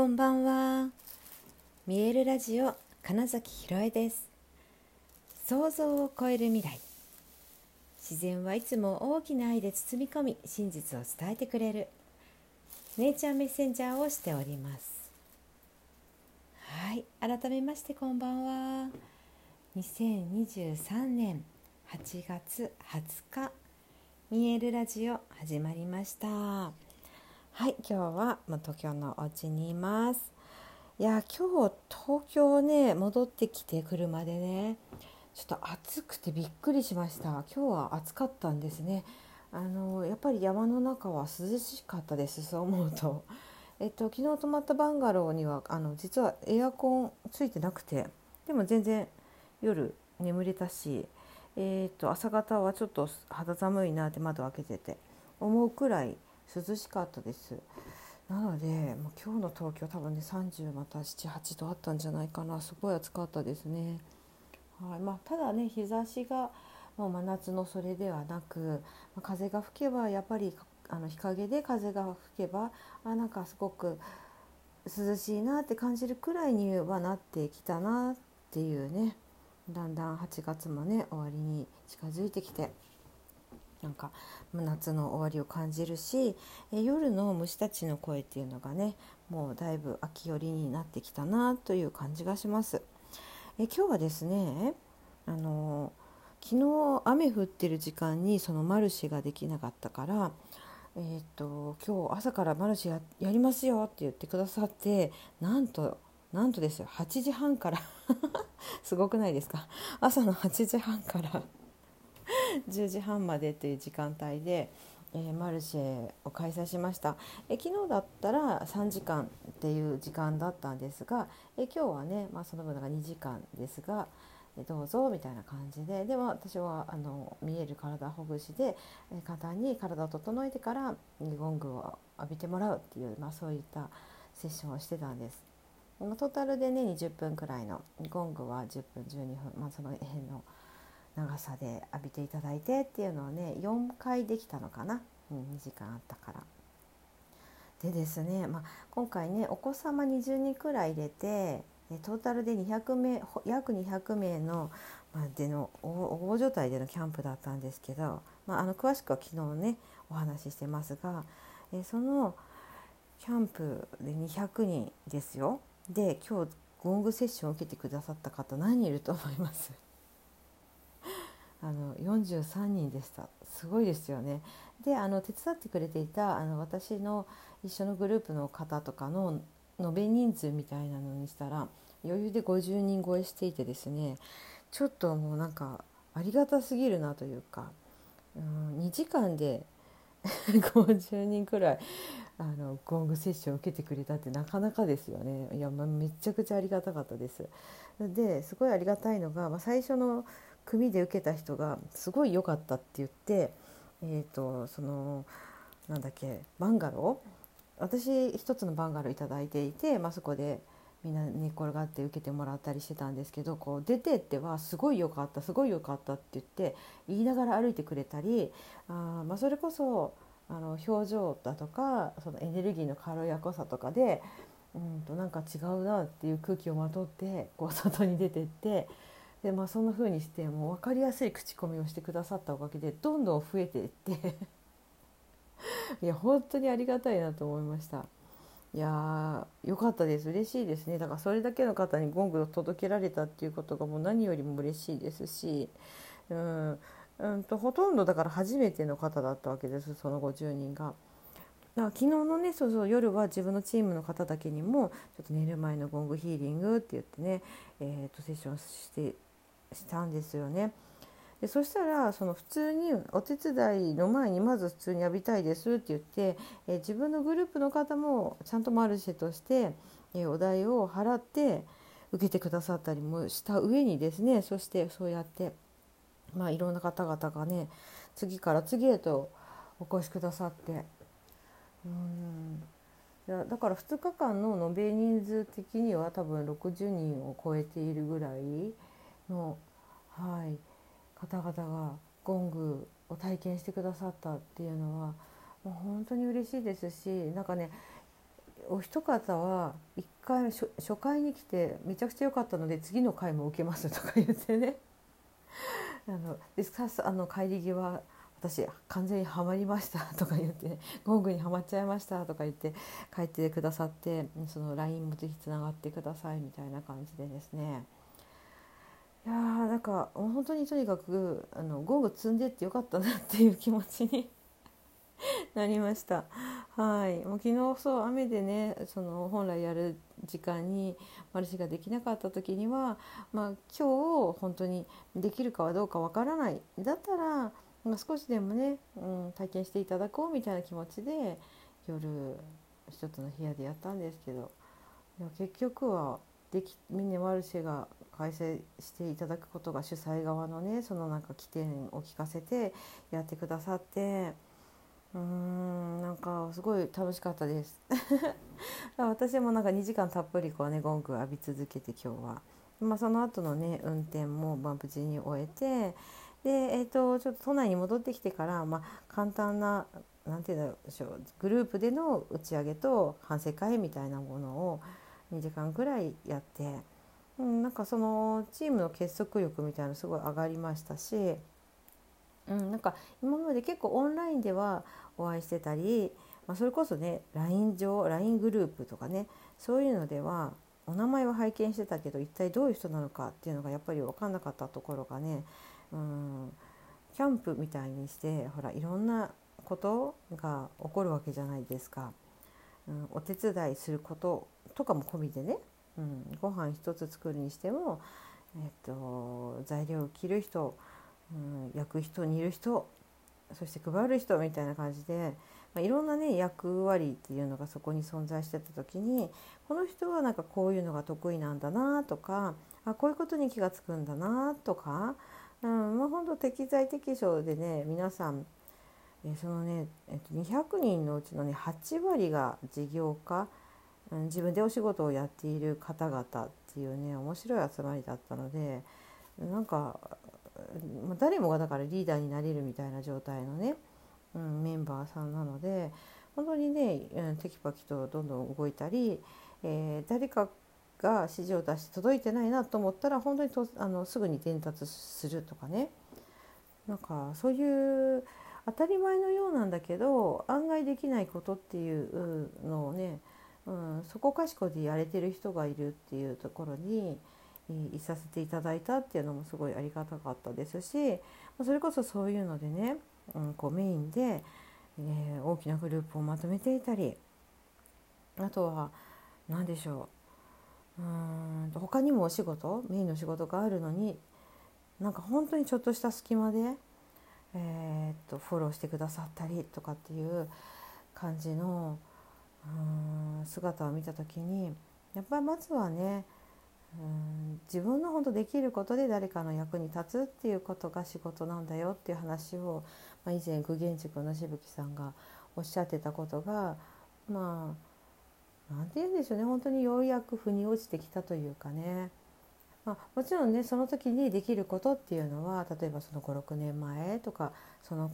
こんばんは。見えるラジオ金崎ひろえです。想像を超える未来。自然はいつも大きな愛で包み込み、真実を伝えてくれる。ネイチャーメッセンジャーをしております。はい、改めましてこんばんは。2023年8月20日、見えるラジオ始まりました。はい、今日はもう東京のお家にいます。いや、今日東京ね、戻ってきて車でね、ちょっと暑くてびっくりしました。今日は暑かったんですね。あのやっぱり山の中は涼しかったです。そう思うと。えっと昨日泊まったバンガローにはあの実はエアコンついてなくて、でも全然夜眠れたし、えっと朝方はちょっと肌寒いなって窓開けてて思うくらい涼しかったです。なのでもう今日の東京多分ね30また78度あったんじゃないかなすごい暑かったですね。はいまあ、ただね日差しがもう真夏のそれではなく、ま、風が吹けばやっぱりあの日陰で風が吹けばあなんかすごく涼しいなって感じるくらいにはなってきたなっていうねだんだん8月もね終わりに近づいてきてなんか夏の終わりを感じるしえ夜の虫たちの声っていうのがねもうだいぶ秋寄りになってきたなという感じがします。え今日はですねあの昨日雨降ってる時間にそのマルシェができなかったから、えー、と今日朝からマルシェややりますよって言ってくださってなんとなんとですよ。8時半から。すごくないですか？朝の8時半から。10時半までという時間帯で、えー、マルシェを開催しました、え昨日だったら3時間っていう時間だったんですが、え今日はね、まあ、その分が2時間ですが、えどうぞみたいな感じででも私はあの見える体ほぐしで、え簡単に体を整えてからゴングを浴びてもらうっていう、まあ、そういったセッションをしてたんです。トータルでね20分くらいのゴングは10分12分、まあ、その辺の長さで浴びていただいてっていうのをね4回できたのかな、うん、2時間あったから。でですね、まあ、今回ねお子様20人くらい入れてトータルで200名約200名の、まあ、での大所帯でのキャンプだったんですけど、まあ、あの詳しくは昨日ねお話ししてますがえそのキャンプで200人ですよ。で今日ゴングセッションを受けてくださった方何人いると思います？あの43人でしたすごいですよね。であの手伝ってくれていたあの私の一緒のグループの方とかの延べ人数みたいなのにしたら余裕で50人超えしていてですねちょっともうなんかありがたすぎるなというか、うん、2時間で 50人くらいあのゴングセッションを受けてくれたってなかなかですよねいや、まあ、めちゃくちゃありがたかったです。ですごいありがたいのが、まあ、最初の組で受けた人がすごい良かったって言って、えーと、そのなんだっけバンガロー？私一つのバンガロー頂いていて、まあ、そこでみんな寝っ転がって受けてもらったりしてたんですけどこう出てっては「すごい良かったすごい良かった」って言って言いながら歩いてくれたりあ、まあ、それこそあの表情だとかそのエネルギーの軽やかさとかでうんとなんか違うなっていう空気をまとってこう外に出てってで、まあ、そんな風にしてもう分かりやすい口コミをしてくださったおかげでどんどん増えていって。いや本当にありがたいなと思いました。いや良かったです。嬉しいですね。だからそれだけの方にゴングを届けられたっていうことがもう何よりも嬉しいですし、うん、うんとほとんどだから初めての方だったわけです。その50人が。だから昨日のねそうそう夜は自分のチームの方だけにもちょっと寝る前のゴングヒーリングって言ってね、えー、とセッションしてしたんですよね。でそしたらその普通にお手伝いの前にまず普通に浴びたいですって言って、え、自分のグループの方もちゃんとマルシェとして、え、お代を払って受けてくださったりもした上にですねそしてそうやって、まあ、いろんな方々がね次から次へとお越しくださってうんいやだから2日間の延べ人数的には多分60人を超えているぐらいの、はい、方々がゴングを体験してくださったっていうのはもう本当に嬉しいですしなんかねお一方は1回初回に来てめちゃくちゃ良かったので次の回も受けますとか言ってね。あのでさあの帰り際私完全にはまりましたとか言って、ね、ゴングにはまっちゃいましたとか言って帰ってくださってその LINE もぜひつながってくださいみたいな感じでですね。いやーなんか本当にとにかくあのゴング積んでってよかったなっていう気持ちに なりました。はい、もう昨日そう雨でねその本来やる時間にマルシができなかった時には、まあ、今日本当にできるかはどうかわからない。だったら、まあ、少しでもね、うん、体験していただこうみたいな気持ちで夜一つの部屋でやったんですけど。いや結局はできミネマルシェが開催していただくことが主催側のねそのなんか起点を聞かせてやってくださって。うーんなんかすごい楽しかったです 私もなんか2時間たっぷりこうねゴング浴び続けて今日は、まあ、その後のね運転もまあ無事に終えてでえーと、ちょっと都内に戻ってきてから、まあ、簡単ななんて言うんでしょうグループでの打ち上げと反省会みたいなものを2時間ぐらいやって、うん、なんかそのチームの結束力みたいなのすごい上がりましたしうん、なんか今まで結構オンラインではお会いしてたり、まあ、それこそね LINE 上 LINE グループとかねそういうのではお名前は拝見してたけど一体どういう人なのかっていうのがやっぱり分かんなかったところがね、うん、キャンプみたいにしてほらいろんなことが起こるわけじゃないですか。うん、お手伝いすることとかも込みでね、うん、ご飯一つ作るにしても、えっと、材料を切る人うん、焼く人煮る人そして配る人みたいな感じで、まあ、いろんなね役割っていうのがそこに存在してた時にこの人はなんかこういうのが得意なんだなとかあこういうことに気が付くんだなとか、うんまあ、本当適材適所でね皆さんそのね、えっと、200人のうちのね8割が事業家、うん、自分でお仕事をやっている方々っていうね面白い集まりだったのでなんか、誰もがだからリーダーになれるみたいな状態のね、うん、メンバーさんなので本当にね、うん、テキパキとどんどん動いたり、えー、誰かが指示を出して届いてないなと思ったら本当にとあのすぐに伝達するとかね。なんかそういう当たり前のようなんだけど案外できないことっていうのをね、そこかしこでやれてる人がいるっていうところに、いさせていただいたっていうのもすごいありがたかったですしそれこそそういうのでね、うん、こうメインで、え、大きなグループをまとめていたりあとは何でしょううん他にもお仕事メインの仕事があるのになんか本当にちょっとした隙間で、えー、っとフォローしてくださったりとかっていう感じの姿を見た時にやっぱりまずはねうん自分の本当できることで誰かの役に立つっていうことが仕事なんだよっていう話を、まあ、以前具現塾のしぶきさんがおっしゃってたことがまあ何て言うんでしょうね。本当にようやく腑に落ちてきたというかね、まあ、もちろんねその時にできることっていうのは例えばその56年前とかその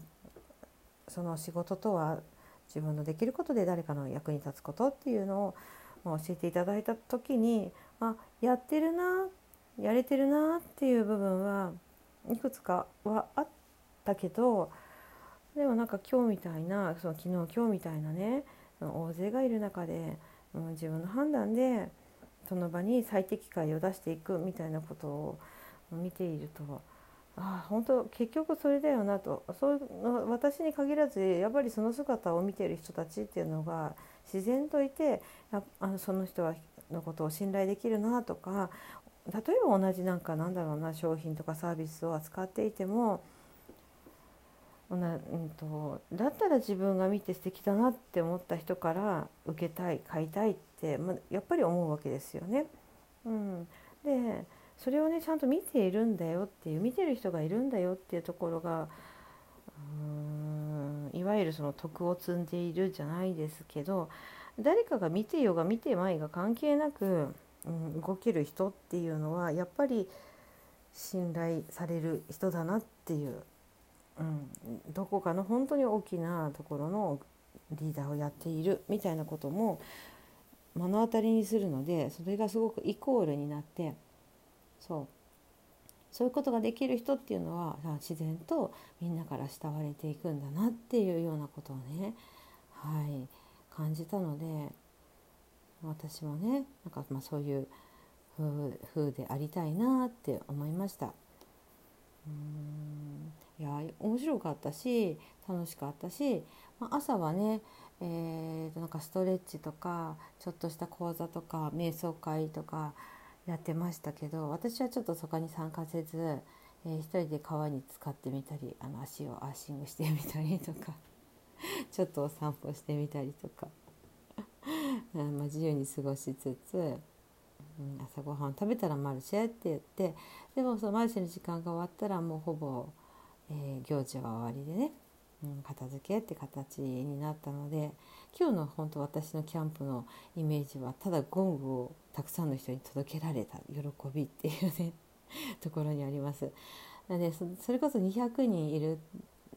その仕事とは自分のできることで誰かの役に立つことっていうのを教えていただいた時にあやってるなやれてるなっていう部分はいくつかはあったけどでもなんか今日みたいなその昨日今日みたいなね大勢がいる中で、うん、自分の判断でその場に最適解を出していくみたいなことを見ているとああ本当結局それだよなとそういう私に限らずやっぱりその姿を見てる人たちっていうのが自然といてあのその人はのことを信頼できるなとか例えば同じなんかなんだろうな商品とかサービスを扱っていてもな、うんと、だったら自分が見て素敵だなって思った人から受けたい買いたいって、まやっぱり思うわけですよね。うん、でそれをねちゃんと見ているんだよっていう見てる人がいるんだよっていうところがいわゆるその徳を積んでいるじゃないですけど誰かが見てよが見てまいが関係なく、うん、動ける人っていうのはやっぱり信頼される人だなっていう、うん、どこかの本当に大きなところのリーダーをやっているみたいなことも目の当たりにするのでそれがすごくイコールになってそうそういうことができる人っていうのは自然とみんなから慕われていくんだなっていうようなことをね、はい、感じたので私もねなんかまあそういう風でありたいなって思いました。うんいや面白かったし楽しかったし、まあ、朝はね、えー、なんかストレッチとかちょっとした講座とか瞑想会とかやってましたけど私はちょっとそこに参加せず、えー、一人で川に浸かってみたりあの足をアーシングしてみたりとか ちょっとお散歩してみたりとか あま自由に過ごしつつ、うん、朝ごはん食べたらマルシェって言ってでもそのマルシェの時間が終わったらもうほぼ、えー、行事は終わりでね、片付けって形になったので今日の本当私のキャンプのイメージはただゴングをたくさんの人に届けられた喜びっていうね ところにあります。なのでそれこそ200人いる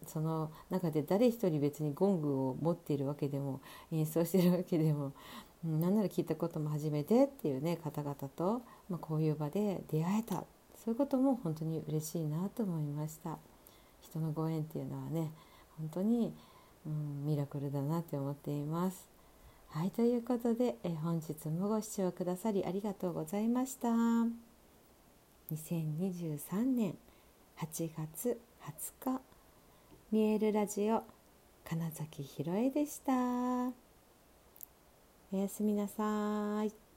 その中で誰一人別にゴングを持っているわけでも演奏してるわけでも何なら聞いたことも初めてっていうね方々と、まあ、こういう場で出会えたそういうことも本当に嬉しいなと思いました人のご縁っていうのはね本当に、うん、ミラクルだなって思っています。はいということでえ本日もご視聴くださりありがとうございました。2023年8月20日見えるラジオ金崎ひろえでした。おやすみなさい。